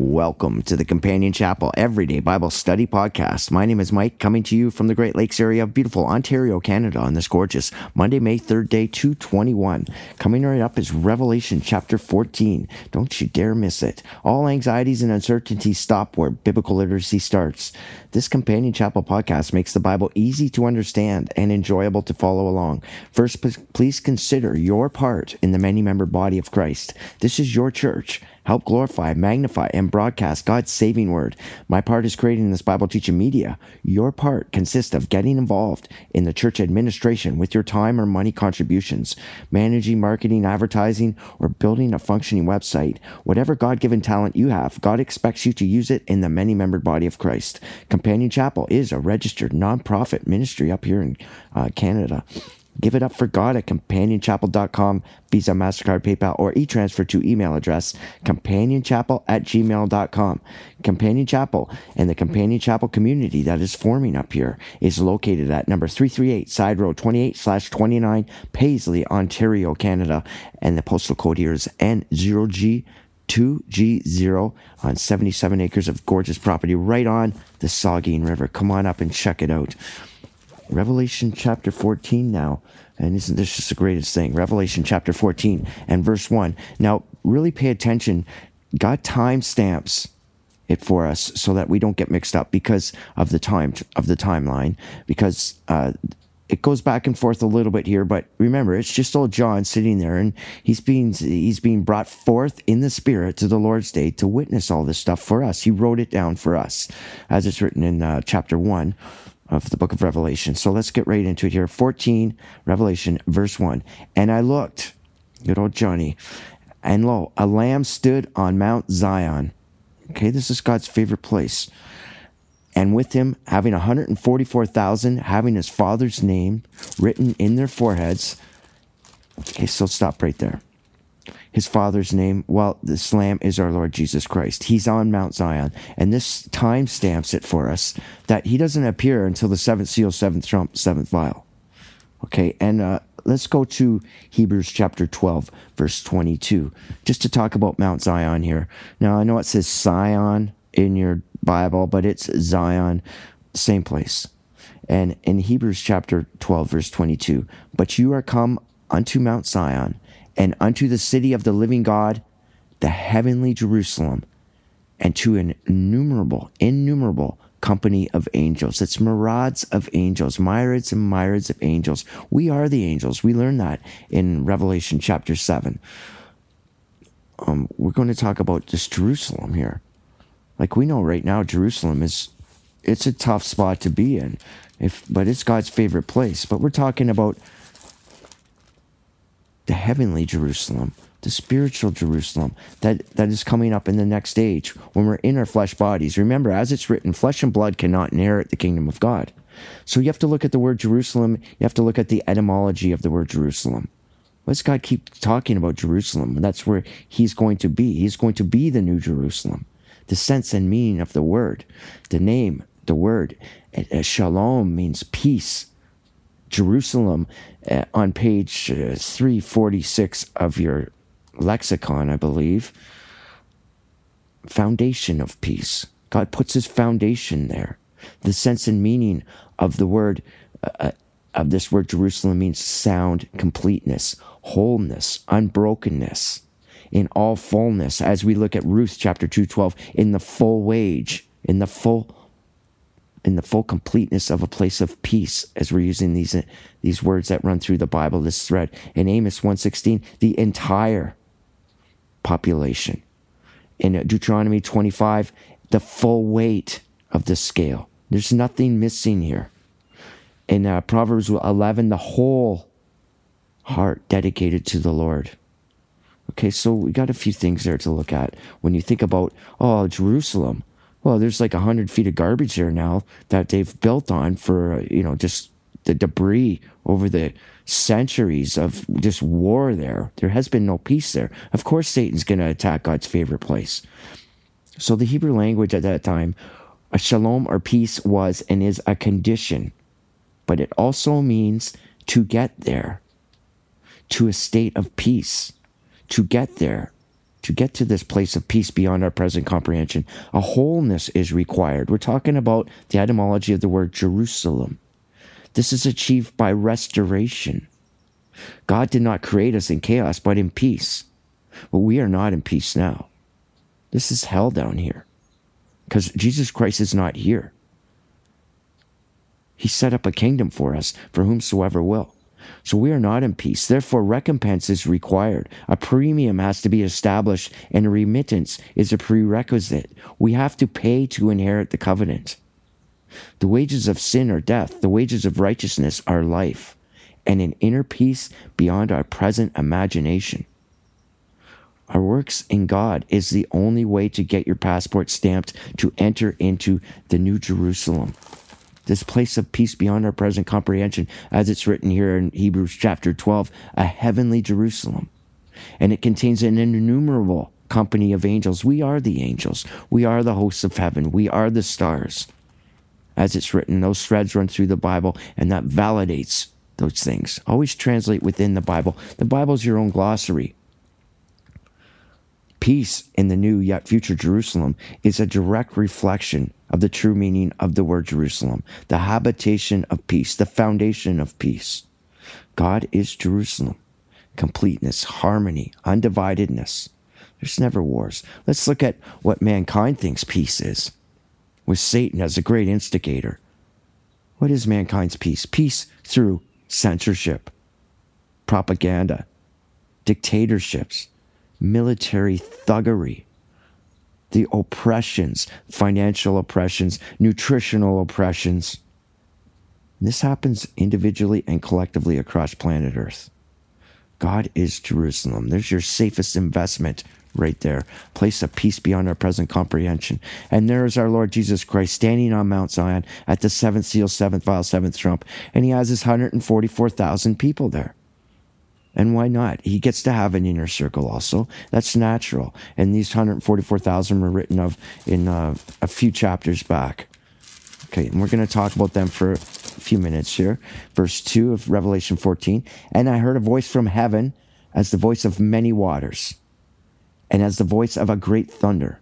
Welcome to the Companion Chapel Everyday Bible Study Podcast. My name is Mike, coming to you from the Great Lakes area of beautiful Ontario, Canada, on this gorgeous Monday, May 3rd, day 221. Coming right up is Revelation chapter 14. Don't you dare miss it. All anxieties and uncertainties stop where biblical literacy starts. This Companion Chapel podcast makes the Bible easy to understand and enjoyable to follow along. First, please consider your part in the many member body of Christ. This is your church. Help glorify, magnify, and broadcast God's saving word. My part is creating this Bible teaching media. Your part consists of getting involved in the church administration with your time or money contributions, managing marketing, advertising, or building a functioning website. Whatever God given talent you have, God expects you to use it in the many membered body of Christ. Companion Chapel is a registered nonprofit ministry up here in uh, Canada. Give it up for God at companionchapel.com, Visa, MasterCard, PayPal, or e-transfer to email address companionchapel at gmail.com. Companion Chapel and the Companion Chapel community that is forming up here is located at number 338 Side Road 28 slash 29 Paisley, Ontario, Canada. And the postal code here is N0G 2G0 on 77 acres of gorgeous property right on the Saugeen River. Come on up and check it out. Revelation chapter 14 now. And isn't this just the greatest thing? Revelation chapter 14 and verse 1. Now, really pay attention. God time stamps it for us so that we don't get mixed up because of the time of the timeline because uh, it goes back and forth a little bit here but remember it's just old john sitting there and he's being he's being brought forth in the spirit to the lord's day to witness all this stuff for us he wrote it down for us as it's written in uh, chapter 1 of the book of Revelation. So let's get right into it here. 14, Revelation, verse 1. And I looked, good old Johnny, and lo, a lamb stood on Mount Zion. Okay, this is God's favorite place. And with him, having 144,000, having his father's name written in their foreheads. Okay, so stop right there his father's name? Well, this lamb is our Lord Jesus Christ. He's on Mount Zion. And this time stamps it for us that he doesn't appear until the seventh seal, seventh trump, seventh vial. Okay, and uh, let's go to Hebrews chapter 12, verse 22, just to talk about Mount Zion here. Now, I know it says Sion in your Bible, but it's Zion, same place. And in Hebrews chapter 12, verse 22, but you are come unto Mount Zion and unto the city of the living God, the heavenly Jerusalem, and to an innumerable, innumerable company of angels. It's myriads of angels, myriads and myriads of angels. We are the angels. We learn that in Revelation chapter 7. Um, we're going to talk about this Jerusalem here. Like we know right now, Jerusalem is it's a tough spot to be in, if but it's God's favorite place. But we're talking about the heavenly Jerusalem, the spiritual Jerusalem that, that is coming up in the next age when we're in our flesh bodies. Remember, as it's written, flesh and blood cannot inherit the kingdom of God. So you have to look at the word Jerusalem, you have to look at the etymology of the word Jerusalem. Let's God keep talking about Jerusalem? That's where He's going to be. He's going to be the new Jerusalem. The sense and meaning of the word, the name, the word. Uh, shalom means peace. Jerusalem uh, on page uh, 346 of your lexicon, I believe. Foundation of peace. God puts his foundation there. The sense and meaning of the word, uh, uh of this word Jerusalem means sound completeness, wholeness, unbrokenness, in all fullness. As we look at Ruth chapter 212, in the full wage, in the full in the full completeness of a place of peace as we're using these these words that run through the bible this thread. In amos 116 the entire population. In deuteronomy 25 the full weight of the scale. There's nothing missing here. In uh, proverbs 11 the whole heart dedicated to the lord. Okay so we got a few things there to look at. When you think about oh jerusalem well, there's like a hundred feet of garbage there now that they've built on for you know just the debris over the centuries of just war there. There has been no peace there. Of course, Satan's going to attack God's favorite place. So the Hebrew language at that time, a shalom or peace was and is a condition, but it also means to get there, to a state of peace, to get there to get to this place of peace beyond our present comprehension, a wholeness is required. We're talking about the etymology of the word Jerusalem. This is achieved by restoration. God did not create us in chaos, but in peace. But we are not in peace now. This is hell down here because Jesus Christ is not here. He set up a kingdom for us for whomsoever will. So we are not in peace. Therefore, recompense is required. A premium has to be established, and remittance is a prerequisite. We have to pay to inherit the covenant. The wages of sin are death, the wages of righteousness are life, and an inner peace beyond our present imagination. Our works in God is the only way to get your passport stamped to enter into the New Jerusalem this place of peace beyond our present comprehension, as it's written here in Hebrews chapter 12, a heavenly Jerusalem. And it contains an innumerable company of angels. We are the angels. We are the hosts of heaven. We are the stars. As it's written, those threads run through the Bible, and that validates those things. Always translate within the Bible. The Bible is your own glossary. Peace in the new yet future Jerusalem is a direct reflection of the true meaning of the word Jerusalem, the habitation of peace, the foundation of peace. God is Jerusalem. Completeness, harmony, undividedness. There's never wars. Let's look at what mankind thinks peace is, with Satan as a great instigator. What is mankind's peace? Peace through censorship, propaganda, dictatorships, military thuggery, the oppressions, financial oppressions, nutritional oppressions. This happens individually and collectively across planet Earth. God is Jerusalem. There's your safest investment right there. Place of peace beyond our present comprehension. And there is our Lord Jesus Christ standing on Mount Zion at the seventh seal, seventh vial, seventh trump. And he has his 144,000 people there. And why not? He gets to have an inner circle also. That's natural. And these 144,000 were written of in uh, a few chapters back. Okay, and we're going to talk about them for a few minutes here. Verse 2 of Revelation 14. And I heard a voice from heaven as the voice of many waters, and as the voice of a great thunder.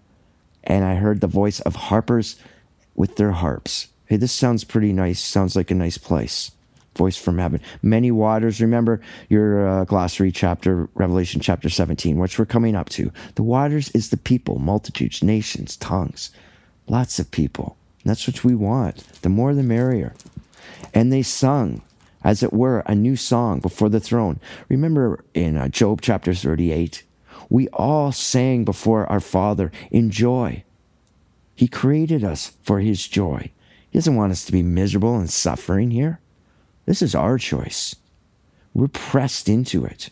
And I heard the voice of harpers with their harps. Hey, this sounds pretty nice. Sounds like a nice place voice from heaven. Many waters. Remember your uh, glossary chapter, Revelation chapter 17, which we're coming up to. The waters is the people, multitudes, nations, tongues, lots of people. And that's what we want. The more the merrier. And they sung, as it were, a new song before the throne. Remember in uh, Job chapter 38, we all sang before our Father in joy. He created us for His joy. He doesn't want us to be miserable and suffering here. This is our choice. We're pressed into it.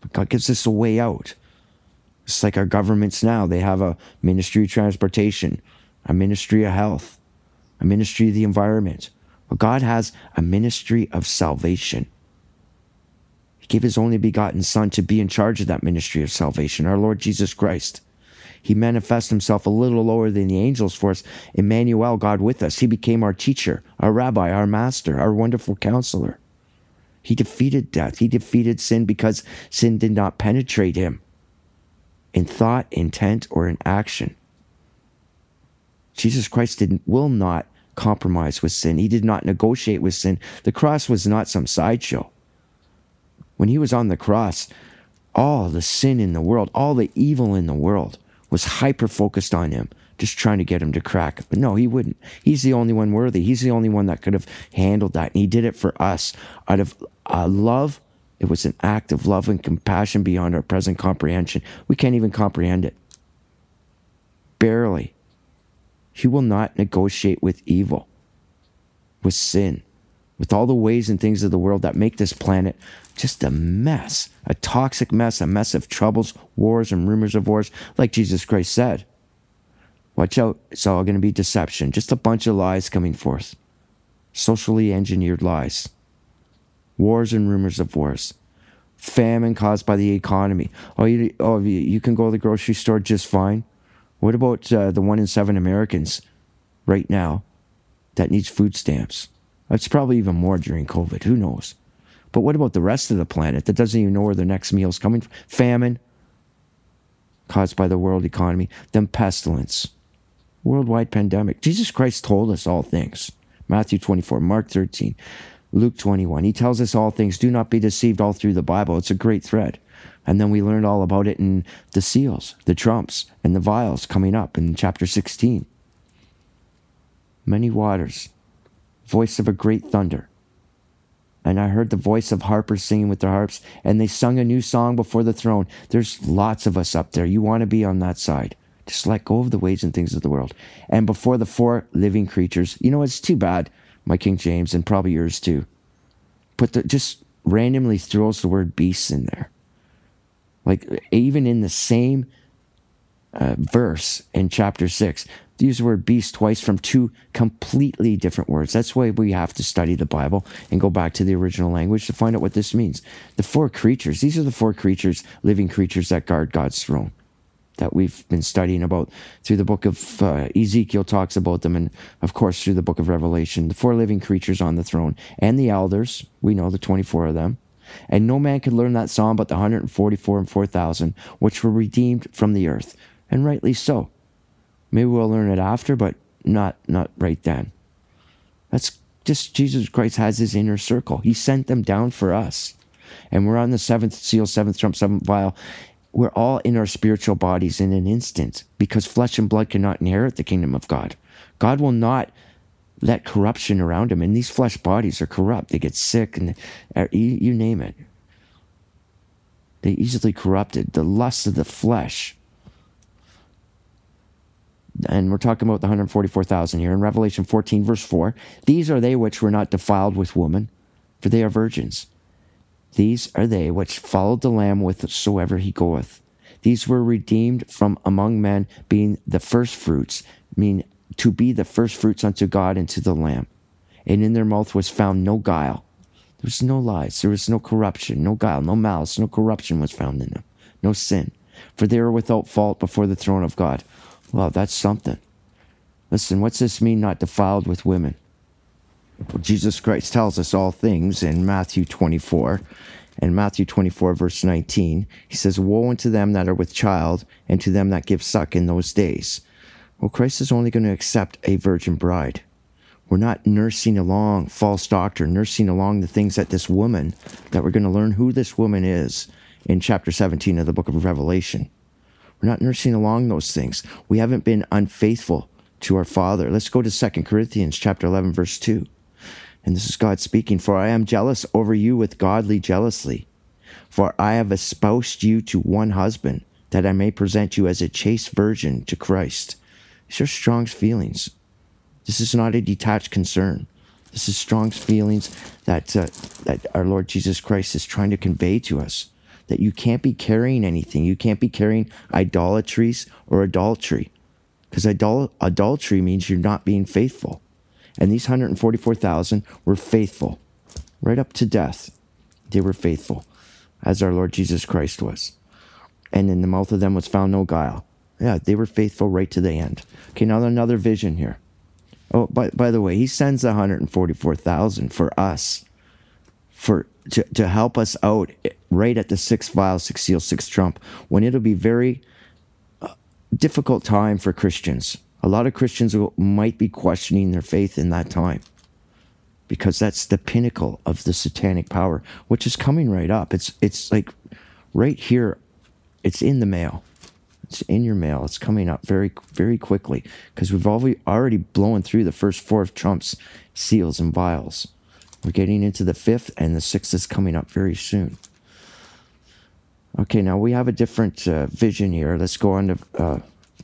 But God gives us a way out. It's like our governments now. They have a ministry of transportation, a ministry of health, a ministry of the environment. But God has a ministry of salvation. He gave his only begotten Son to be in charge of that ministry of salvation, our Lord Jesus Christ. He manifests himself a little lower than the angels for us. Emmanuel, God with us. He became our teacher, our rabbi, our master, our wonderful counselor. He defeated death. He defeated sin because sin did not penetrate him in thought, intent, or in action. Jesus Christ did, will not compromise with sin. He did not negotiate with sin. The cross was not some sideshow. When he was on the cross, all the sin in the world, all the evil in the world was hyper focused on him, just trying to get him to crack. But no, he wouldn't. He's the only one worthy. He's the only one that could have handled that. And he did it for us out of uh, love. It was an act of love and compassion beyond our present comprehension. We can't even comprehend it. Barely. He will not negotiate with evil, with sin, with all the ways and things of the world that make this planet just a mess, a toxic mess, a mess of troubles, wars, and rumors of wars, like Jesus Christ said. Watch out, it's all going to be deception, just a bunch of lies coming forth. Socially engineered lies. Wars and rumors of wars. Famine caused by the economy. Oh, you, oh, you can go to the grocery store just fine. What about uh, the one in seven Americans right now that needs food stamps? That's probably even more during COVID. Who knows? But what about the rest of the planet that doesn't even know where their next meal is coming from? Famine. caused by the world economy, then pestilence, worldwide pandemic. Jesus Christ told us all things. Matthew 24, Mark 13, Luke 21. He tells us all things. Do not be deceived all through the Bible. It's a great thread. And then we learned all about it in the seals, the trumps, and the vials coming up in chapter 16. Many waters, voice of a great thunder. And I heard the voice of harpers singing with their harps, and they sung a new song before the throne. There's lots of us up there. You want to be on that side. Just let go of the ways and things of the world. And before the four living creatures, you know, it's too bad, my King James, and probably yours too. Put the just randomly throws the word beasts in there. Like even in the same uh, verse in chapter six, use the word beast twice from two completely different words. That's why we have to study the Bible and go back to the original language to find out what this means. The four creatures, these are the four creatures, living creatures that guard God's throne that we've been studying about through the book of uh, Ezekiel talks about them and of course through the book of Revelation the four living creatures on the throne and the elders we know the 24 of them and no man could learn that song but the 144 and 4000 which were redeemed from the earth and rightly so maybe we'll learn it after but not not right then that's just Jesus Christ has his inner circle he sent them down for us and we're on the seventh seal seventh trump seventh vial we're all in our spiritual bodies in an instant because flesh and blood cannot inherit the kingdom of God. God will not let corruption around him. And these flesh bodies are corrupt. They get sick and uh, you, you name it. They easily corrupted. The lust of the flesh. And we're talking about the 144,000 here in Revelation 14, verse 4. These are they which were not defiled with woman, for they are virgins. These are they which followed the Lamb whithersoever he goeth. These were redeemed from among men, being the firstfruits, mean to be the firstfruits unto God and to the Lamb. And in their mouth was found no guile. There was no lies, there was no corruption, no guile, no malice, no corruption was found in them, no sin. For they were without fault before the throne of God. Well, that's something. Listen, what's this mean, not defiled with women? Well, Jesus Christ tells us all things in Matthew 24. In Matthew 24, verse 19, he says, Woe unto them that are with child, and to them that give suck in those days. Well, Christ is only going to accept a virgin bride. We're not nursing along false doctrine, nursing along the things that this woman, that we're going to learn who this woman is in chapter 17 of the book of Revelation. We're not nursing along those things. We haven't been unfaithful to our Father. Let's go to 2 Corinthians chapter 11, verse 2. And this is God speaking, For I am jealous over you with godly jealousy. For I have espoused you to one husband, that I may present you as a chaste virgin to Christ. These are Strong's feelings. This is not a detached concern. This is Strong's feelings that, uh, that our Lord Jesus Christ is trying to convey to us. That you can't be carrying anything. You can't be carrying idolatries or adultery. Because idol- adultery means you're not being faithful. And these 144,000 were faithful right up to death. They were faithful, as our Lord Jesus Christ was. And in the mouth of them was found no guile. Yeah, they were faithful right to the end. Okay, now another vision here. Oh, by, by the way, he sends 144,000 for us, for to, to help us out right at the sixth vial, six seal, six trump, when it'll be very uh, difficult time for Christians a lot of Christians might be questioning their faith in that time because that's the pinnacle of the satanic power, which is coming right up. It's it's like right here, it's in the mail. It's in your mail. It's coming up very very quickly because we've already already blown through the first four of trumps seals and vials. We're getting into the fifth, and the sixth is coming up very soon. Okay, now we have a different uh, vision here. Let's go on to uh,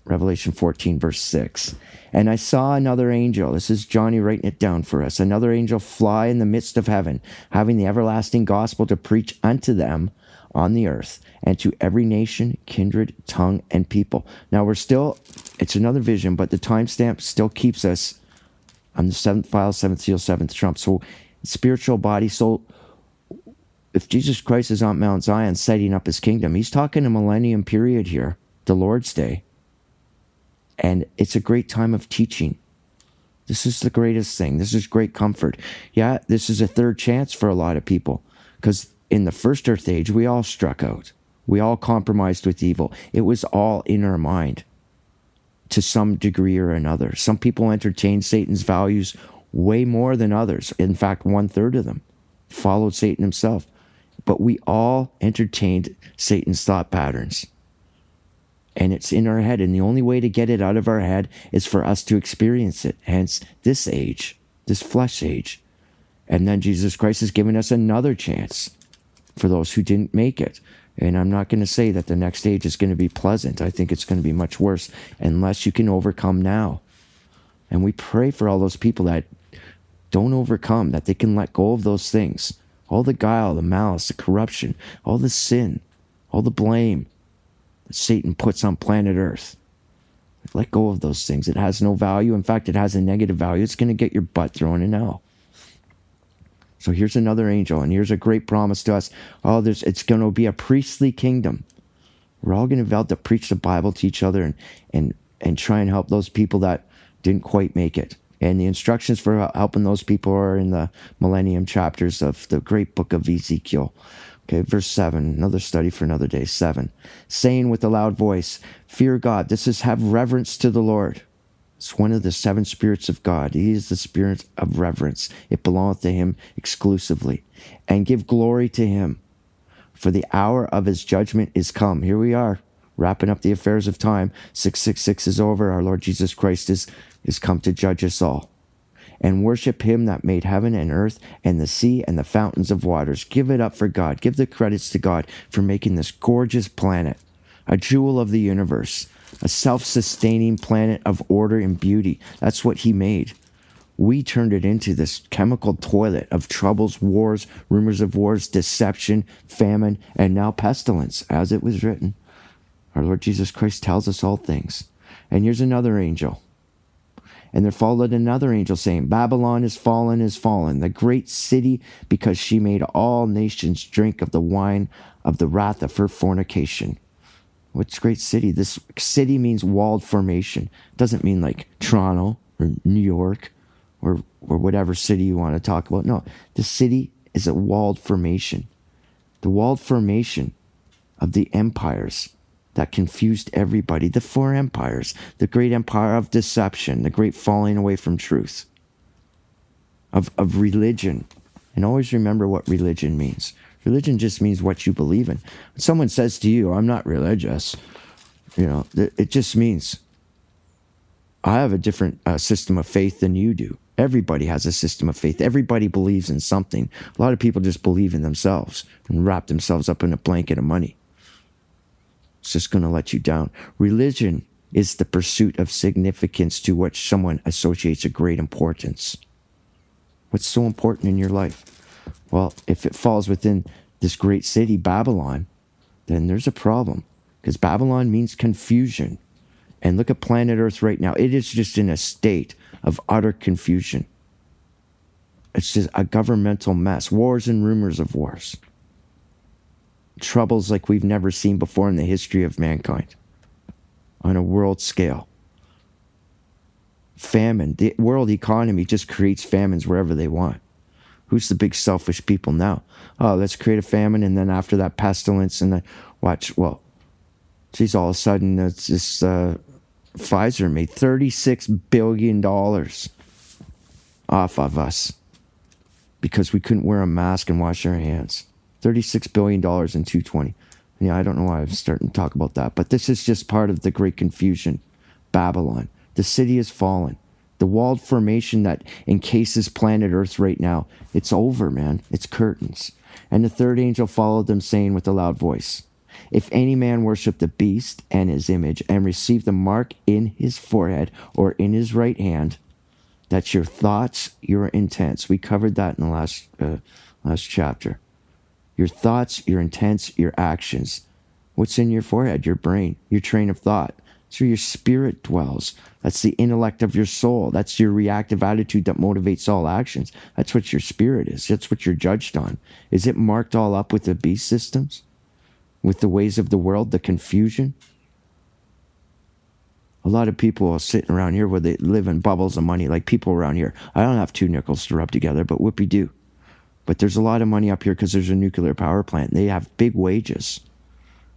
Revelation 14, verse 6. And I saw another angel, this is Johnny writing it down for us, another angel fly in the midst of heaven, having the everlasting gospel to preach unto them on the earth, and to every nation, kindred, tongue, and people. Now we're still, it's another vision, but the timestamp still keeps us on the seventh vial, seventh seal, seventh trump. So spiritual body, soul. if Jesus Christ is on Mount Zion setting up his kingdom, he's talking a millennium period here, the Lord's day. And it's a great time of teaching. This is the greatest thing. This is great comfort. Yeah, this is a third chance for a lot of people because in the first earth age, we all struck out. We all compromised with evil. It was all in our mind to some degree or another. Some people entertained Satan's values way more than others. In fact, one third of them followed Satan himself. But we all entertained Satan's thought patterns. And it's in our head. And the only way to get it out of our head is for us to experience it. Hence, this age, this flesh age. And then Jesus Christ has given us another chance for those who didn't make it. And I'm not going to say that the next age is going to be pleasant. I think it's going to be much worse unless you can overcome now. And we pray for all those people that don't overcome, that they can let go of those things all the guile, the malice, the corruption, all the sin, all the blame that Satan puts on planet Earth. Let go of those things. It has no value. In fact, it has a negative value. It's going to get your butt thrown in hell. So here's another angel, and here's a great promise to us. Oh, there's it's going to be a priestly kingdom. We're all going to be able to preach the Bible to each other and and and try and help those people that didn't quite make it. And the instructions for helping those people are in the millennium chapters of the great book of Ezekiel. Okay, verse 7, another study for another day. 7. Saying with a loud voice, Fear God. This is have reverence to the Lord. It's one of the seven spirits of God. He is the spirit of reverence. It belongeth to him exclusively. And give glory to him. For the hour of his judgment is come. Here we are, wrapping up the affairs of time. 666 is over. Our Lord Jesus Christ is is come to judge us all. And worship him that made heaven and earth and the sea and the fountains of waters. Give it up for God. Give the credits to God for making this gorgeous planet, a jewel of the universe, a self sustaining planet of order and beauty. That's what he made. We turned it into this chemical toilet of troubles, wars, rumors of wars, deception, famine, and now pestilence, as it was written. Our Lord Jesus Christ tells us all things. And here's another angel and there followed another angel saying, Babylon is fallen, is fallen, the great city, because she made all nations drink of the wine of the wrath of her fornication. What's great city? This city means walled formation. It doesn't mean like Toronto or New York or, or whatever city you want to talk about. No, the city is a walled formation. The walled formation of the empires that confused everybody. The four empires, the great empire of deception, the great falling away from truth, of, of religion. And always remember what religion means. Religion just means what you believe in. When someone says to you, I'm not religious, you know, it just means I have a different uh, system of faith than you do. Everybody has a system of faith. Everybody believes in something. A lot of people just believe in themselves and wrap themselves up in a blanket of money. It's just going to let you down. Religion is the pursuit of significance to which someone associates a great importance. What's so important in your life? Well, if it falls within this great city, Babylon, then there's a problem because Babylon means confusion. And look at planet Earth right now. It is just in a state of utter confusion. It's just a governmental mess, wars and rumors of wars troubles like we've never seen before in the history of mankind on a world scale. Famine, the world economy just creates famines wherever they want. Who's the big selfish people now? Oh, let's create a famine and then after that pestilence and then watch. Well, geez, all of a sudden it's this uh, Pfizer made $36 billion off of us because we couldn't wear a mask and wash our hands. $36 billion in 220. Yeah, I don't know why I'm starting to talk about that, but this is just part of the great confusion. Babylon. The city has fallen. The walled formation that encases planet Earth right now, it's over, man. It's curtains. And the third angel followed them, saying with a loud voice, If any man worship the beast and his image, and receive the mark in his forehead or in his right hand, that's your thoughts, your intents. We covered that in the last uh, last chapter your thoughts, your intents, your actions. What's in your forehead? Your brain, your train of thought. That's where your spirit dwells. That's the intellect of your soul. That's your reactive attitude that motivates all actions. That's what your spirit is. That's what you're judged on. Is it marked all up with the beast systems? With the ways of the world, the confusion? A lot of people are sitting around here where they live in bubbles of money, like people around here. I don't have two nickels to rub together, but whoopie do. But there's a lot of money up here because there's a nuclear power plant. They have big wages.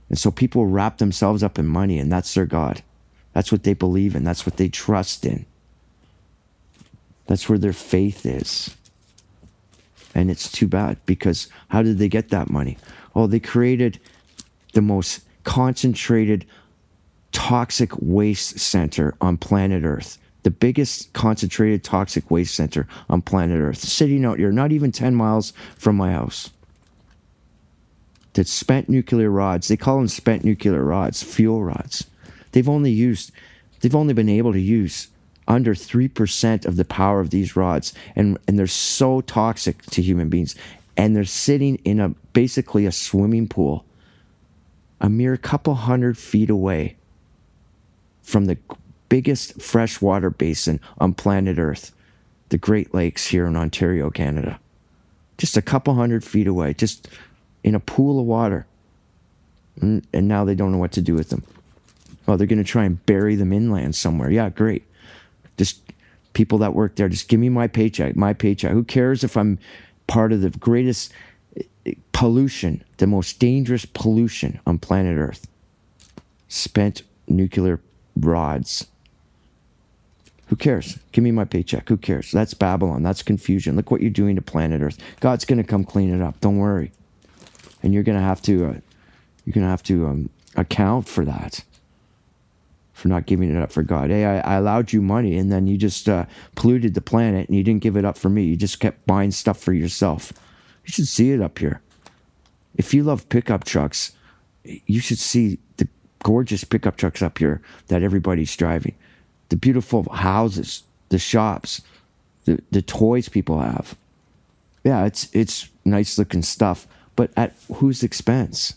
And so people wrap themselves up in money, and that's their God. That's what they believe in, that's what they trust in. That's where their faith is. And it's too bad because how did they get that money? Oh, they created the most concentrated toxic waste center on planet Earth. The biggest concentrated toxic waste center on planet Earth. Sitting out here, not even 10 miles from my house. That spent nuclear rods, they call them spent nuclear rods, fuel rods. They've only used, they've only been able to use under 3% of the power of these rods and and they're so toxic to human beings and they're sitting in a basically a swimming pool a mere couple hundred feet away from the biggest freshwater basin on planet earth the great lakes here in ontario canada just a couple hundred feet away just in a pool of water and, and now they don't know what to do with them oh they're going to try and bury them inland somewhere yeah great just people that work there, just give me my paycheck, my paycheck. Who cares if I'm part of the greatest eh, pollution, the most dangerous pollution on planet Earth? Spent nuclear rods. Who cares? Give me my paycheck. Who cares? That's Babylon. That's confusion. Look what you're doing to planet Earth. God's going to come clean it up. Don't worry. And you're going to have to, uh, you're going to have to um, account for that for not giving it up for God. Hey, I, I allowed you money and then you just uh, polluted the planet and you didn't give it up for me. You just kept buying stuff for yourself. You should see it up here. If you love pickup trucks, you should see the gorgeous pickup trucks up here that everybody's driving, the beautiful houses, the shops, the, the toys people have. Yeah, it's it's nice looking stuff, but at whose expense?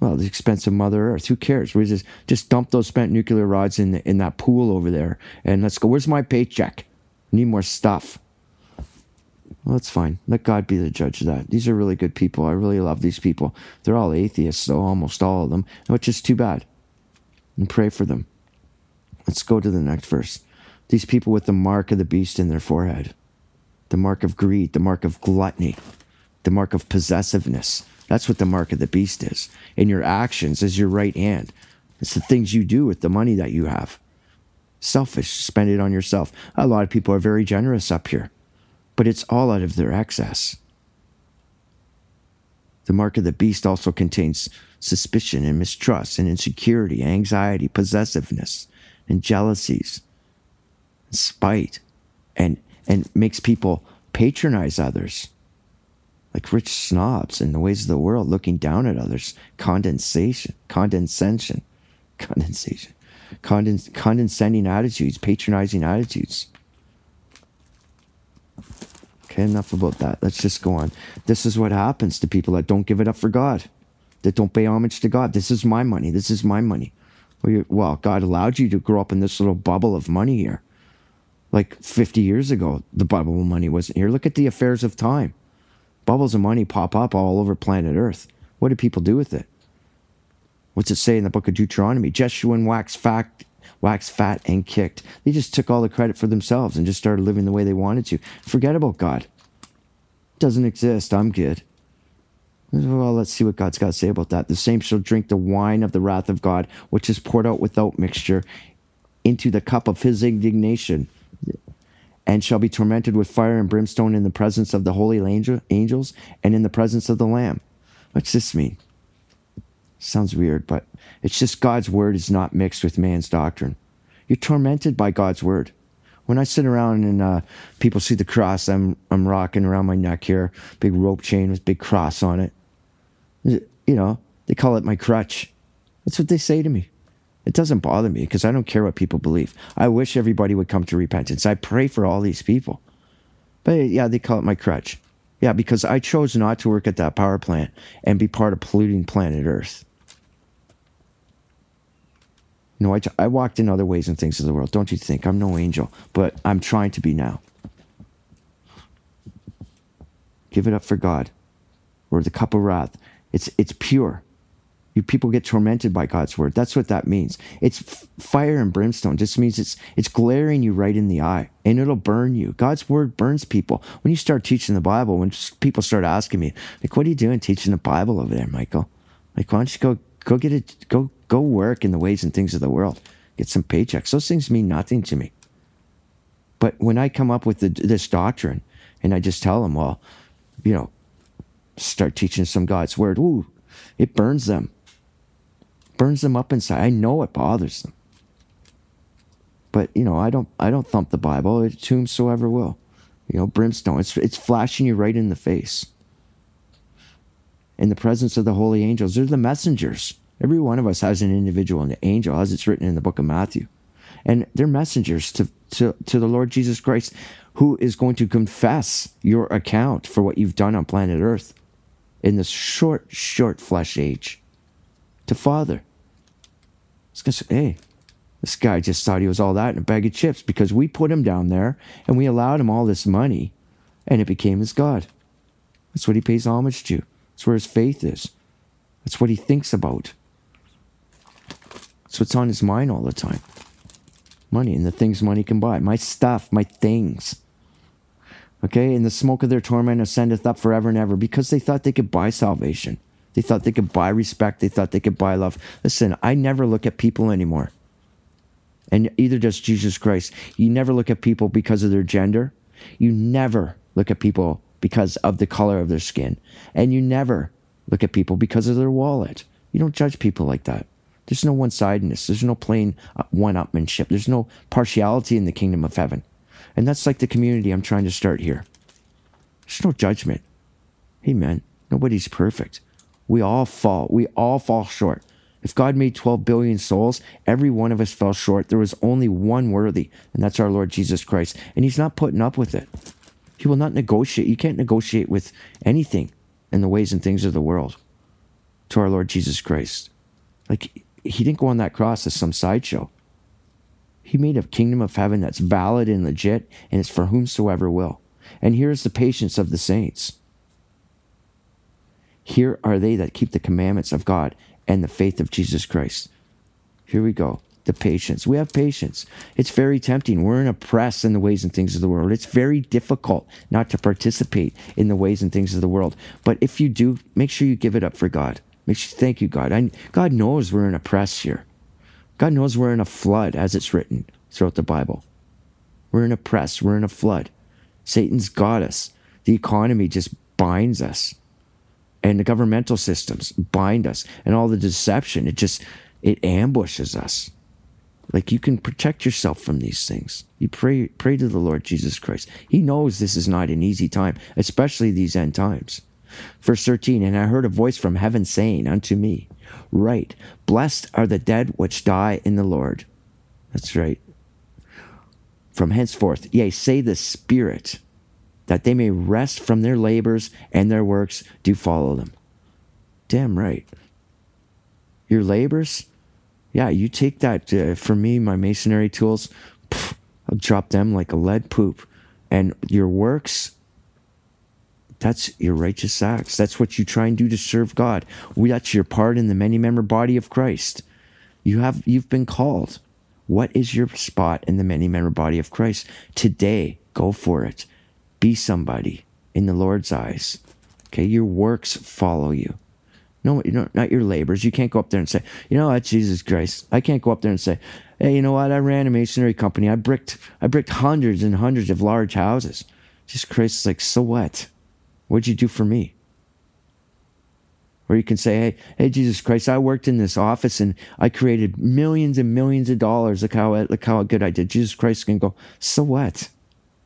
Well, the expense of Mother Earth. Who cares? We just just dump those spent nuclear rods in the, in that pool over there, and let's go. Where's my paycheck? Need more stuff. Well, that's fine. Let God be the judge of that. These are really good people. I really love these people. They're all atheists, though, almost all of them, which is too bad. And pray for them. Let's go to the next verse. These people with the mark of the beast in their forehead, the mark of greed, the mark of gluttony, the mark of possessiveness, that's what the mark of the beast is. In your actions is your right hand. It's the things you do with the money that you have. Selfish, spend it on yourself. A lot of people are very generous up here, but it's all out of their excess. The mark of the beast also contains suspicion and mistrust and insecurity, anxiety, possessiveness, and jealousies, and spite, and, and makes people patronize others like rich snobs in the ways of the world, looking down at others. Condensation, condensation, condensation, Condens- condescending attitudes, patronizing attitudes. Okay, enough about that. Let's just go on. This is what happens to people that don't give it up for God, that don't pay homage to God. This is my money. This is my money. Well, God allowed you to grow up in this little bubble of money here. Like 50 years ago, the bubble of money wasn't here. Look at the affairs of time bubbles of money pop up all over planet Earth. What do people do with it? What's it say in the book of Deuteronomy? Jeshurun waxed fat, waxed fat and kicked. They just took all the credit for themselves and just started living the way they wanted to. Forget about God. Doesn't exist. I'm good. Well, let's see what God's got to say about that. The same shall drink the wine of the wrath of God, which is poured out without mixture into the cup of his indignation and shall be tormented with fire and brimstone in the presence of the holy angels and in the presence of the Lamb. What's this mean? Sounds weird, but it's just God's word is not mixed with man's doctrine. You're tormented by God's word. When I sit around and uh, people see the cross I'm I'm rocking around my neck here, big rope chain with big cross on it. You know, they call it my crutch. That's what they say to me. It doesn't bother me because I don't care what people believe. I wish everybody would come to repentance. I pray for all these people. But yeah, they call it my crutch. Yeah, because I chose not to work at that power plant and be part of polluting planet Earth. No, I, I walked in other ways and things of the world. Don't you think? I'm no angel, but I'm trying to be now. Give it up for God. Or the cup of wrath. It's, it's pure. You people get tormented by God's word. That's what that means. It's fire and brimstone. Just means it's it's glaring you right in the eye, and it'll burn you. God's word burns people. When you start teaching the Bible, when people start asking me, like, "What are you doing teaching the Bible over there, Michael?" Like, why don't you go go get it go go work in the ways and things of the world. Get some paychecks. Those things mean nothing to me. But when I come up with the, this doctrine and I just tell them, well, you know, start teaching some God's word, ooh, it burns them. Burns them up inside. I know it bothers them. But you know, I don't I don't thump the Bible. It whomsoever will. You know, brimstone. It's it's flashing you right in the face. In the presence of the holy angels, they're the messengers. Every one of us has an individual an angel, as it's written in the book of Matthew. And they're messengers to, to, to the Lord Jesus Christ, who is going to confess your account for what you've done on planet Earth in this short, short flesh age. To Father. It's to say, hey, this guy just thought he was all that in a bag of chips because we put him down there and we allowed him all this money and it became his God. That's what he pays homage to. That's where his faith is. That's what he thinks about. That's what's on his mind all the time. Money and the things money can buy. My stuff, my things. Okay, and the smoke of their torment ascendeth up forever and ever because they thought they could buy salvation. They thought they could buy respect. They thought they could buy love. Listen, I never look at people anymore and either does Jesus Christ. You never look at people because of their gender. You never look at people because of the color of their skin. And you never look at people because of their wallet. You don't judge people like that. There's no one sidedness. There's no plain uh, one upmanship. There's no partiality in the kingdom of heaven. And that's like the community I'm trying to start here. There's no judgment. Amen. Nobody's perfect. We all fall. We all fall short. If God made 12 billion souls, every one of us fell short. There was only one worthy, and that's our Lord Jesus Christ. And He's not putting up with it. He will not negotiate. You can't negotiate with anything in the ways and things of the world to our Lord Jesus Christ. Like, He didn't go on that cross as some sideshow. He made a kingdom of heaven that's valid and legit, and it's for whomsoever will. And here's the patience of the saints. Here are they that keep the commandments of God and the faith of Jesus Christ. Here we go. The patience. We have patience. It's very tempting. We're in a press in the ways and things of the world. It's very difficult not to participate in the ways and things of the world. But if you do, make sure you give it up for God. Make sure, thank you, God. I, God knows we're in a press here. God knows we're in a flood, as it's written throughout the Bible. We're in a press. We're in a flood. Satan's got us. The economy just binds us and the governmental systems bind us and all the deception it just it ambushes us like you can protect yourself from these things you pray pray to the lord jesus christ he knows this is not an easy time especially these end times verse 13 and i heard a voice from heaven saying unto me right blessed are the dead which die in the lord that's right from henceforth yea say the spirit that they may rest from their labors and their works do follow them. Damn right. Your labors, yeah, you take that. Uh, for me, my masonry tools, pff, I'll drop them like a lead poop. And your works, that's your righteous acts. That's what you try and do to serve God. That's your part in the many member body of Christ. You have you've been called. What is your spot in the many member body of Christ? Today, go for it. Be somebody in the Lord's eyes. Okay, your works follow you. No, you know, not your labors. You can't go up there and say, you know what, Jesus Christ. I can't go up there and say, hey, you know what? I ran a masonry company. I bricked, I bricked hundreds and hundreds of large houses. Jesus Christ is like, so what? What'd you do for me? Or you can say, hey, hey, Jesus Christ, I worked in this office and I created millions and millions of dollars. Look how look how good I did. Jesus Christ can go, so what?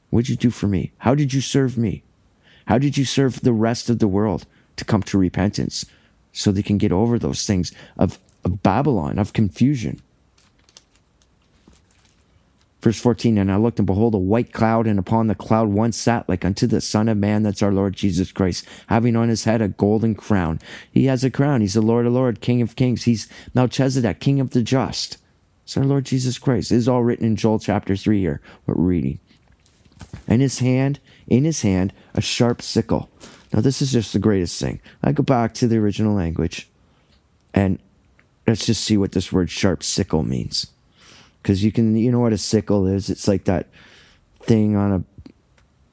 What'd you do for me? How did you serve me? How did you serve the rest of the world to come to repentance so they can get over those things of, of Babylon, of confusion? Verse 14, and I looked and behold a white cloud, and upon the cloud one sat like unto the Son of Man, that's our Lord Jesus Christ, having on his head a golden crown. He has a crown. He's the Lord of Lords, King of Kings. He's Melchizedek, King of the just. It's our Lord Jesus Christ. This is all written in Joel chapter 3 here, what we're reading and his hand, in his hand, a sharp sickle. Now, this is just the greatest thing. I go back to the original language and let's just see what this word sharp sickle means. Because you can, you know what a sickle is? It's like that thing on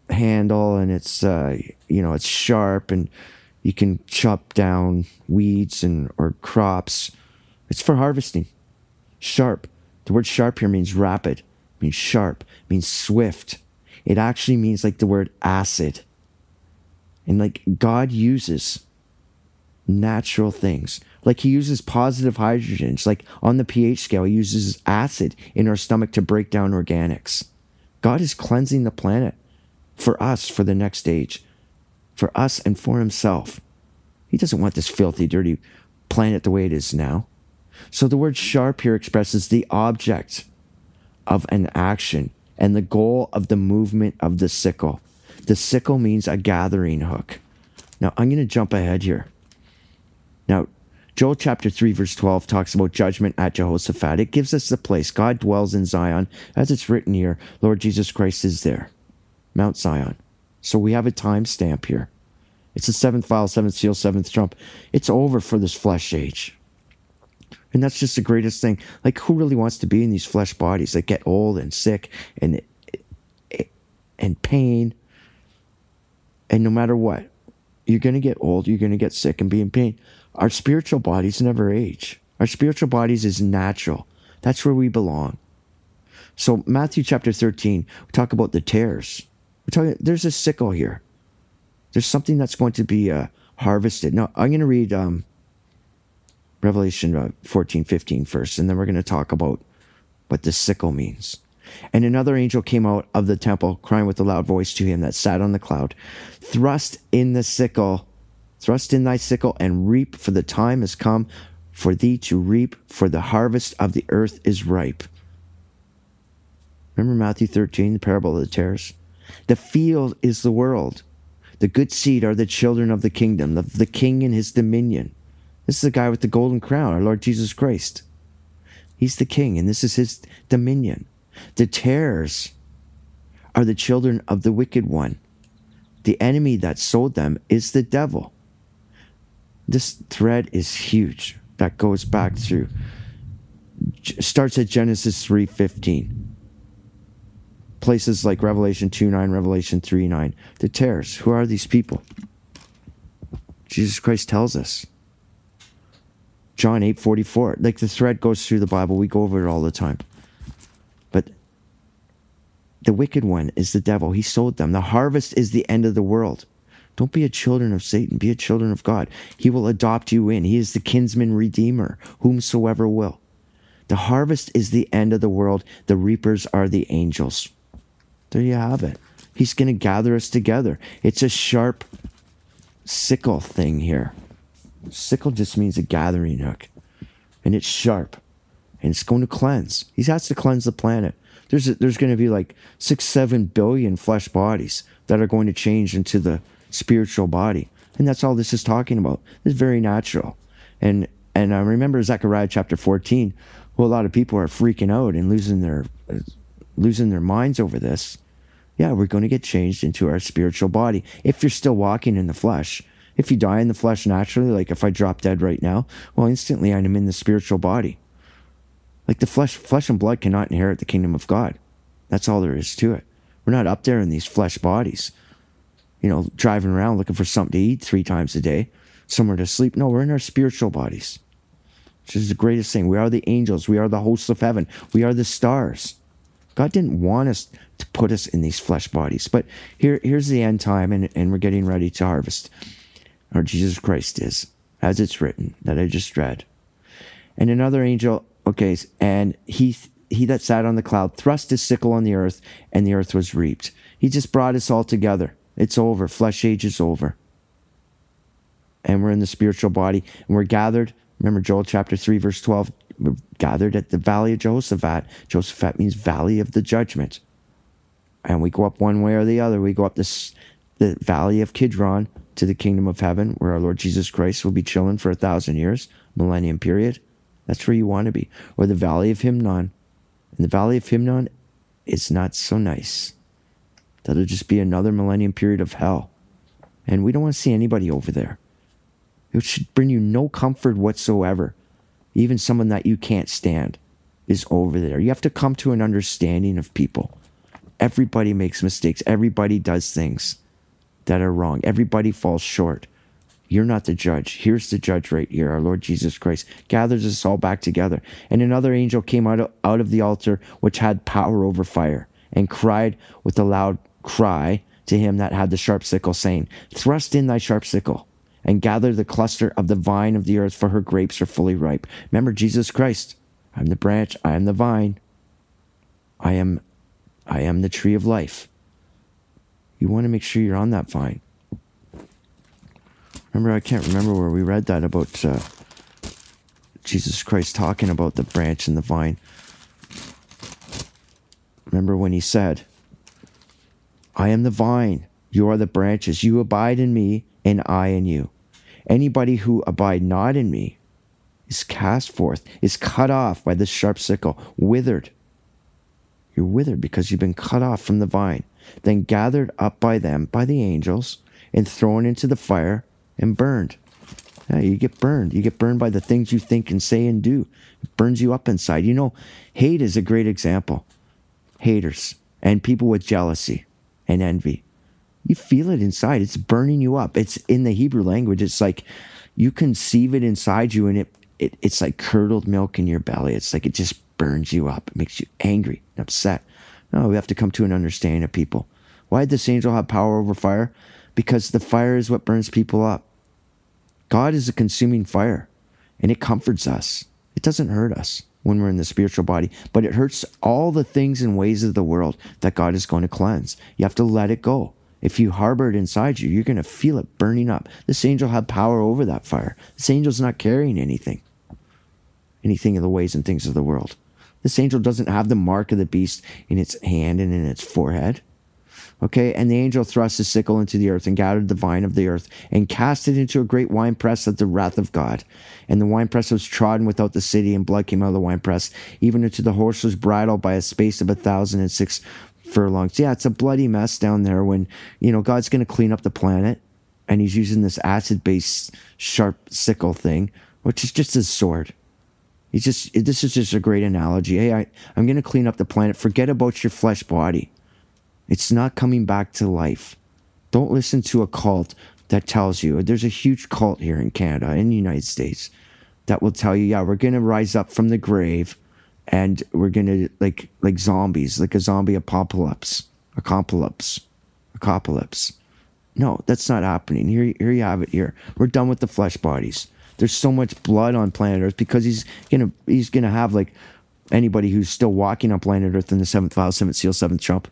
a handle and it's, uh, you know, it's sharp and You can chop down weeds and or crops. It's for harvesting. Sharp. The word sharp here means rapid, means sharp, means swift. It actually means like the word acid. And like God uses natural things. Like he uses positive hydrogens. Like on the pH scale, he uses acid in our stomach to break down organics. God is cleansing the planet for us for the next age, for us and for himself. He doesn't want this filthy, dirty planet the way it is now. So the word sharp here expresses the object of an action and the goal of the movement of the sickle. The sickle means a gathering hook. Now I'm going to jump ahead here. Now, Joel chapter 3, verse 12 talks about judgment at Jehoshaphat. It gives us the place. God dwells in Zion. As it's written here, Lord Jesus Christ is there, Mount Zion. So we have a time stamp here. It's the seventh vial, seventh seal, seventh trump. It's over for this flesh age. And that's just the greatest thing. Like, who really wants to be in these flesh bodies that get old and sick and and pain? And no matter what, you're going to get old, you're going to get sick and be in pain. Our spiritual bodies never age. Our spiritual bodies is natural. That's where we belong. So Matthew chapter 13, we talk about the tares. We're talking there's a sickle here. There's something that's going to be uh, harvested. Now, I'm going to read um, Revelation uh, 14, 15 first, and then we're going to talk about what the sickle means. And another angel came out of the temple, crying with a loud voice to him that sat on the cloud, Thrust in the sickle Thrust in thy sickle and reap, for the time has come for thee to reap, for the harvest of the earth is ripe. Remember Matthew 13, the parable of the tares? The field is the world. The good seed are the children of the kingdom, of the king and his dominion. This is the guy with the golden crown, our Lord Jesus Christ. He's the king, and this is his dominion. The tares are the children of the wicked one. The enemy that sowed them is the devil this thread is huge that goes back to starts at Genesis 3:15. Places like Revelation 2 9, Revelation 3 9. The tares. Who are these people? Jesus Christ tells us. John 8 44. Like the thread goes through the Bible. We go over it all the time. But the wicked one is the devil. He sold them. The harvest is the end of the world. Don't be a children of Satan, be a children of God. He will adopt you in. He is the kinsman redeemer, whomsoever will. The harvest is the end of the world, the reapers are the angels. There you have it. He's going to gather us together. It's a sharp sickle thing here. Sickle just means a gathering hook, and it's sharp, and it's going to cleanse. He has to cleanse the planet. There's a, there's going to be like six, seven billion flesh bodies that are going to change into the spiritual body. And that's all this is talking about. It's very natural. And and I remember Zechariah chapter 14, well, a lot of people are freaking out and losing their losing their minds over this. Yeah, we're going to get changed into our spiritual body if you're still walking in the flesh. If you die in the flesh naturally, like if I drop dead right now, well, instantly I'm in the spiritual body. Like the flesh, flesh and blood cannot inherit the kingdom of God. That's all there is to it. We're not up there in these flesh bodies you know, driving around looking for something to eat three times a day, somewhere to sleep. No, we're in our spiritual bodies, which is the greatest thing. We are the angels. We are the hosts of heaven. We are the stars. God didn't want us to put us in these flesh bodies. But here, here's the end time, and, and we're getting ready to harvest. Our Jesus Christ is, as it's written, that I just read. And another angel, okay, and he he that sat on the cloud thrust his sickle on the earth, and the earth was reaped. He just brought us all together. It's over. Flesh age is over. And we're in the spiritual body and we're gathered. Remember Joel chapter 3, verse 12. We're gathered at the valley of Jehoshaphat. Jehoshaphat means valley of the judgment. And we go up one way or the other. We go up this the valley of Kidron to the kingdom of heaven, where our Lord Jesus Christ will be chilling for a thousand years, millennium period. That's where you want to be. Or the valley of Hinnom. And the valley of Hinnom is not so nice. That'll just be another millennium period of hell. And we don't want to see anybody over there. It should bring you no comfort whatsoever. Even someone that you can't stand is over there. You have to come to an understanding of people. Everybody makes mistakes, everybody does things that are wrong, everybody falls short. You're not the judge. Here's the judge right here. Our Lord Jesus Christ gathers us all back together. And another angel came out of, out of the altar, which had power over fire, and cried with a loud cry to him that had the sharp sickle, saying, Thrust in thy sharp sickle and gather the cluster of the vine of the earth, for her grapes are fully ripe. Remember Jesus Christ. I'm the branch, I am the vine. I am I am the tree of life. You want to make sure you're on that vine. Remember, I can't remember where we read that about uh, Jesus Christ talking about the branch and the vine. Remember when he said, I am the vine, you are the branches, you abide in me, and I in you. Anybody who abide not in me is cast forth, is cut off by the sharp sickle, withered. You're withered because you've been cut off from the vine, then gathered up by them, by the angels, and thrown into the fire and burned. Yeah, you get burned. You get burned by the things you think and say and do. It burns you up inside. You know, hate is a great example. Haters and people with jealousy and envy you feel it inside. It's burning you up. It's in the Hebrew language. It's like you conceive it inside you, and it, it it's like curdled milk in your belly. It's like it just burns you up. It makes you angry and upset. No, we have to come to an understanding of people. Why did this angel have power over fire? Because the fire is what burns people up. God is a consuming fire, and it comforts us. It doesn't hurt us when we're in the spiritual body, but it hurts all the things and ways of the world that God is going to cleanse. You have to let it go. If you harbor it inside you, you're going to feel it burning up. This angel had power over that fire. This angel's not carrying anything, anything of the ways and things of the world. This angel doesn't have the mark of the beast in its hand and in its forehead. Okay, and the angel thrust his sickle into the earth and gathered the vine of the earth and cast it into a great winepress of the wrath of God. And the winepress was trodden without the city, and blood came out of the winepress, even into the horse's bridle by a space of a thousand and six furlongs. Yeah, it's a bloody mess down there when, you know, God's going to clean up the planet and he's using this acid based sharp sickle thing, which is just his sword. He's just, this is just a great analogy. Hey, I, I'm going to clean up the planet. Forget about your flesh body. It's not coming back to life. Don't listen to a cult that tells you there's a huge cult here in Canada, in the United States, that will tell you, yeah, we're going to rise up from the grave and we're gonna like like zombies, like a zombie apocalypse, apocalypse, apocalypse. No, that's not happening. Here, here you have it. Here, we're done with the flesh bodies. There's so much blood on planet Earth because he's gonna he's gonna have like anybody who's still walking on planet Earth in the seventh vial, seventh seal, seventh trump.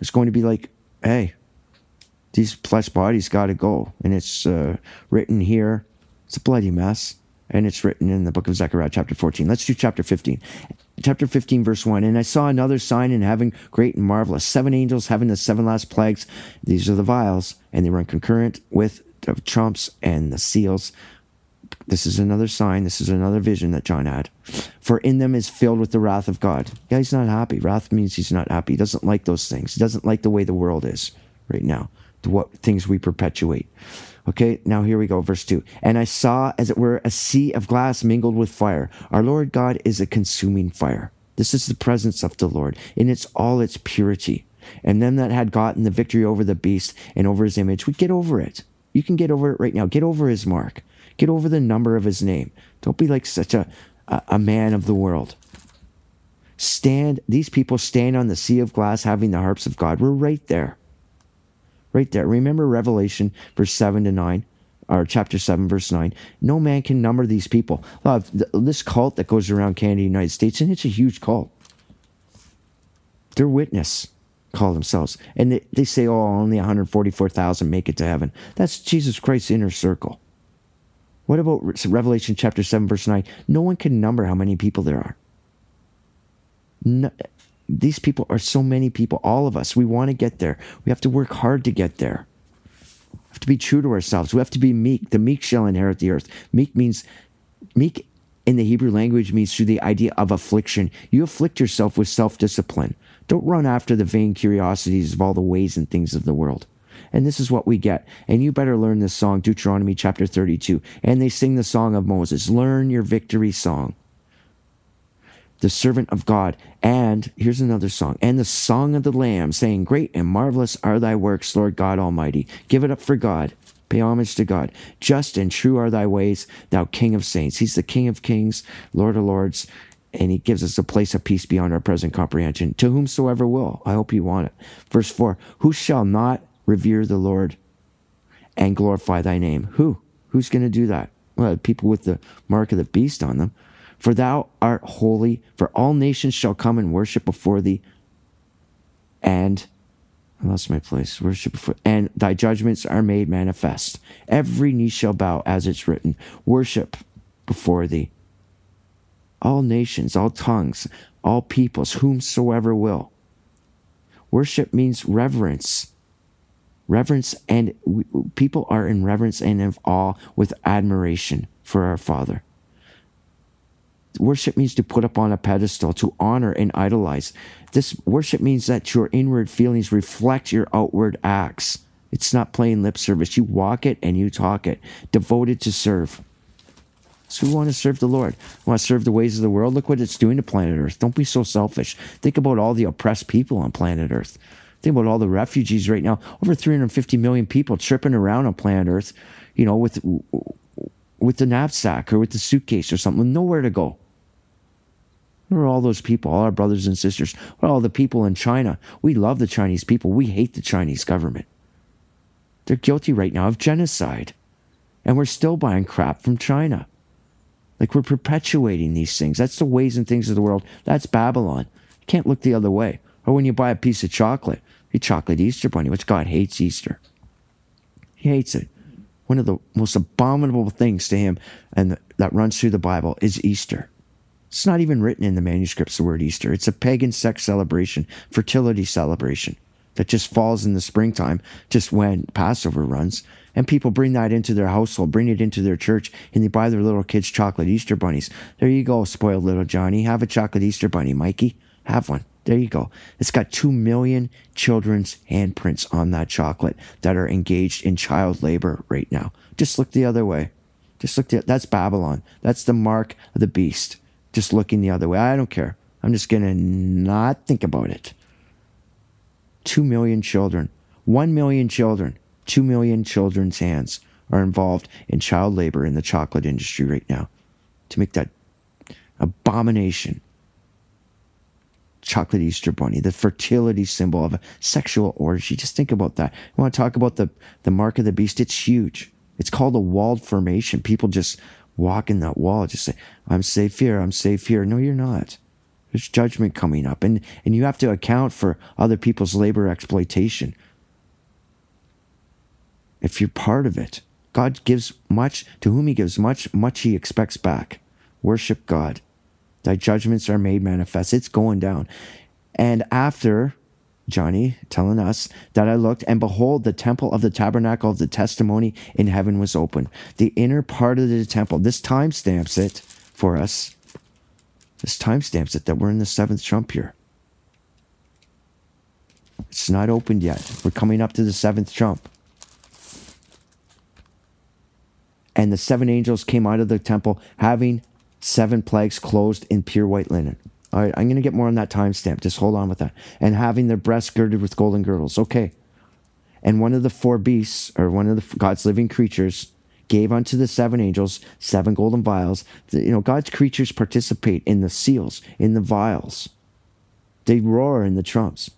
It's going to be like, hey, these flesh bodies got to go, and it's uh, written here. It's a bloody mess and it's written in the book of Zechariah, chapter 14. Let's do chapter 15. Chapter 15, verse 1. And I saw another sign in heaven, great and marvelous. Seven angels having the seven last plagues. These are the vials, and they run concurrent with the trumps and the seals. This is another sign. This is another vision that John had. For in them is filled with the wrath of God. Yeah, he's not happy. Wrath means he's not happy. He doesn't like those things. He doesn't like the way the world is right now, what things we perpetuate. Okay, now here we go, verse 2. And I saw, as it were, a sea of glass mingled with fire. Our Lord God is a consuming fire. This is the presence of the Lord in its all its purity. And them that had gotten the victory over the beast and over his image, we get over it. You can get over it right now. Get over his mark. Get over the number of his name. Don't be like such a, a, a man of the world. Stand, these people stand on the sea of glass having the harps of God. We're right there right there. Remember Revelation verse 7 to 9? Or chapter 7, verse 9. No man can number these people. love This cult that goes around Canada, United States, and it's a huge cult. They're witness, call themselves. And they, they say, oh, only 144,000 make it to heaven. That's Jesus Christ's inner circle. What about Revelation chapter 7, verse 9? No one can number how many people there are. No, these people are so many people, all of us. We want to get there. We have to work hard to get there. We have to be true to ourselves. We have to be meek. The meek shall inherit the earth. Meek means, meek in the Hebrew language means through the idea of affliction. You afflict yourself with self discipline. Don't run after the vain curiosities of all the ways and things of the world. And this is what we get. And you better learn this song, Deuteronomy chapter 32. And they sing the song of Moses. Learn your victory song the servant of God. And here's another song. And the song of the Lamb, saying, Great and marvelous are thy works, Lord God Almighty. Give it up for God. Pay homage to God. Just and true are thy ways, thou King of saints. He's the King of kings, Lord of lords, and he gives us a place of peace beyond our present comprehension. To whomsoever will. I hope you want it. Verse 4 Who shall not revere the Lord and glorify thy name? Who? Who's going to do that? Well, people with the mark of the beast on them. For thou art holy, for all nations shall come and worship before thee. And I lost my place. Worship before, and thy judgments are made manifest. Every knee shall bow, as it's written. Worship before thee. All nations, all tongues, all peoples, whomsoever will. Worship means reverence. Reverence and we, people are in reverence and in awe with admiration for our Father. Worship means to put up on a pedestal, to honor and idolize. This worship means that your inward feelings reflect your outward acts. It's not plain lip service. You walk it and you talk it, devoted to serve. So we want to serve the Lord. We want to serve the ways of the world. Look what it's doing to planet Earth. Don't be so selfish. Think about all the oppressed people on planet Earth. Think about all the refugees right now. Over 350 million people tripping around on planet Earth, you know, with with the knapsack or with the suitcase or something, nowhere to go. Where are all those people, all our brothers and sisters? Where all the people in China? We love the Chinese people. We hate the Chinese government. They're guilty right now of genocide. And we're still buying crap from China. Like we're perpetuating these things. That's the ways and things of the world. That's Babylon. You can't look the other way. Or when you buy a piece of chocolate, a chocolate Easter bunny, which God hates Easter. He hates it. One of the most abominable things to him and that runs through the Bible is Easter. It's not even written in the manuscripts, the word Easter. It's a pagan sex celebration, fertility celebration that just falls in the springtime, just when Passover runs. And people bring that into their household, bring it into their church, and they buy their little kids chocolate Easter bunnies. There you go, spoiled little Johnny. Have a chocolate Easter bunny, Mikey. Have one. There you go. It's got 2 million children's handprints on that chocolate that are engaged in child labor right now. Just look the other way. Just look, the, that's Babylon. That's the mark of the beast just looking the other way. I don't care. I'm just going to not think about it. Two million children, one million children, two million children's hands are involved in child labor in the chocolate industry right now to make that abomination. Chocolate Easter Bunny, the fertility symbol of a sexual orgy. Just think about that. You want to talk about the, the mark of the beast? It's huge. It's called a walled formation. People just walk in that wall, just say, I'm safe here, I'm safe here. No, you're not. There's judgment coming up, and, and you have to account for other people's labor exploitation. If you're part of it, God gives much, to whom He gives much, much He expects back. Worship God. Thy judgments are made manifest. It's going down. And after Johnny telling us that I looked, and behold, the temple of the tabernacle of the testimony in heaven was open. The inner part of the temple, this time stamps it for us. This time stamps it that we're in the seventh trump here. It's not opened yet. We're coming up to the seventh trump. And the seven angels came out of the temple having seven plagues closed in pure white linen. All right, I'm going to get more on that timestamp. Just hold on with that. And having their breasts girded with golden girdles. Okay. And one of the four beasts, or one of the God's living creatures, gave unto the seven angels seven golden vials. You know, God's creatures participate in the seals, in the vials. They roar in the trumps,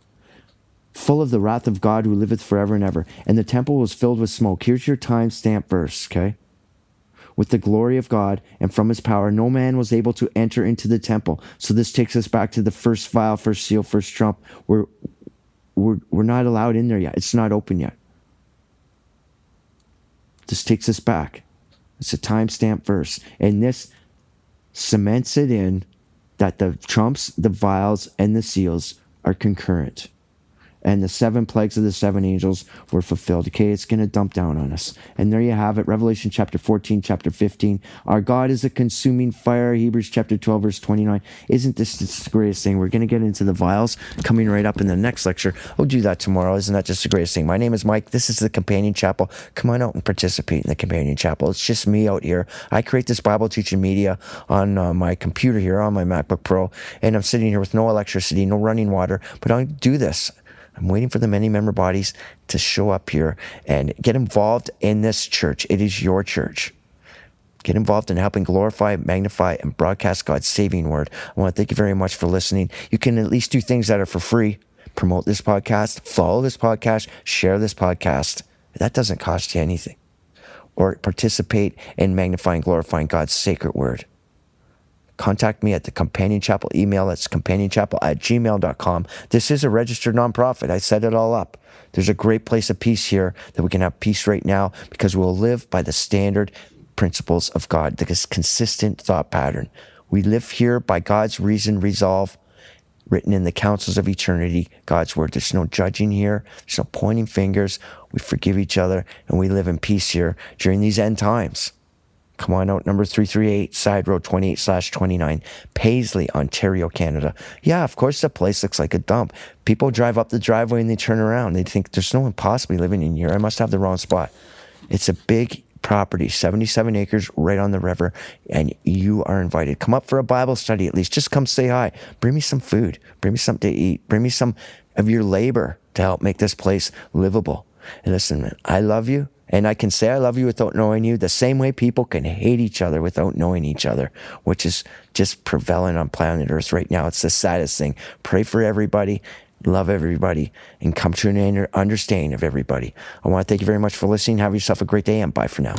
full of the wrath of God who liveth forever and ever. And the temple was filled with smoke. Here's your timestamp verse, okay? With the glory of God and from his power. No man was able to enter into the temple. So this takes us back to the first vial, first seal, first trump. We're, we're, we're not allowed in there yet. It's not open yet. This takes us back. It's a timestamp verse. And this cements it in that the trumps, the vials, and the seals are concurrent and the seven plagues of the seven angels were fulfilled. Okay, it's going to dump down on us. And there you have it Revelation chapter 14, chapter 15. Our God is a consuming fire. Hebrews chapter 12, verse 29. Isn't this the greatest thing? We're going to get into the vials coming right up in the next lecture. I'll do that tomorrow. Isn't that just the greatest thing? My name is Mike. This is the Companion Chapel. Come on out and participate in the Companion Chapel. It's just me out here. I create this Bible teaching media on uh, my computer here on my MacBook Pro, and I'm sitting here with no electricity, no running water, but I do this. I'm waiting for the many member bodies to show up here and get involved in this church. It is your church. Get involved in helping glorify, magnify, and broadcast God's saving word. I want to thank you very much for listening. You can at least do things that are for free. Promote this podcast, follow this podcast, share this podcast. That doesn't cost you anything. Or participate in magnifying, glorifying God's sacred word. Contact me at the Companion Chapel email. That's companionchapel at gmail.com. This is a registered nonprofit. I set it all up. There's a great place of peace here that we can have peace right now because we'll live by the standard principles of God, the consistent thought pattern. We live here by God's reason, resolve, written in the councils of eternity, God's word. There's no judging here. There's no pointing fingers. We forgive each other and we live in peace here during these end times. Come on out, number 338, Side Road 28 slash 29, Paisley, Ontario, Canada. Yeah, of course, the place looks like a dump. People drive up the driveway and they turn around. They think there's no one possibly living in here. I must have the wrong spot. It's a big property, 77 acres right on the river, and you are invited. Come up for a Bible study at least. Just come say hi. Bring me some food. Bring me something to eat. Bring me some of your labor to help make this place livable. And listen, man, I love you. And I can say I love you without knowing you the same way people can hate each other without knowing each other, which is just prevalent on planet Earth right now. It's the saddest thing. Pray for everybody love everybody, and come to an understanding of everybody. I want to thank you very much for listening. Have yourself a great day, and bye for now.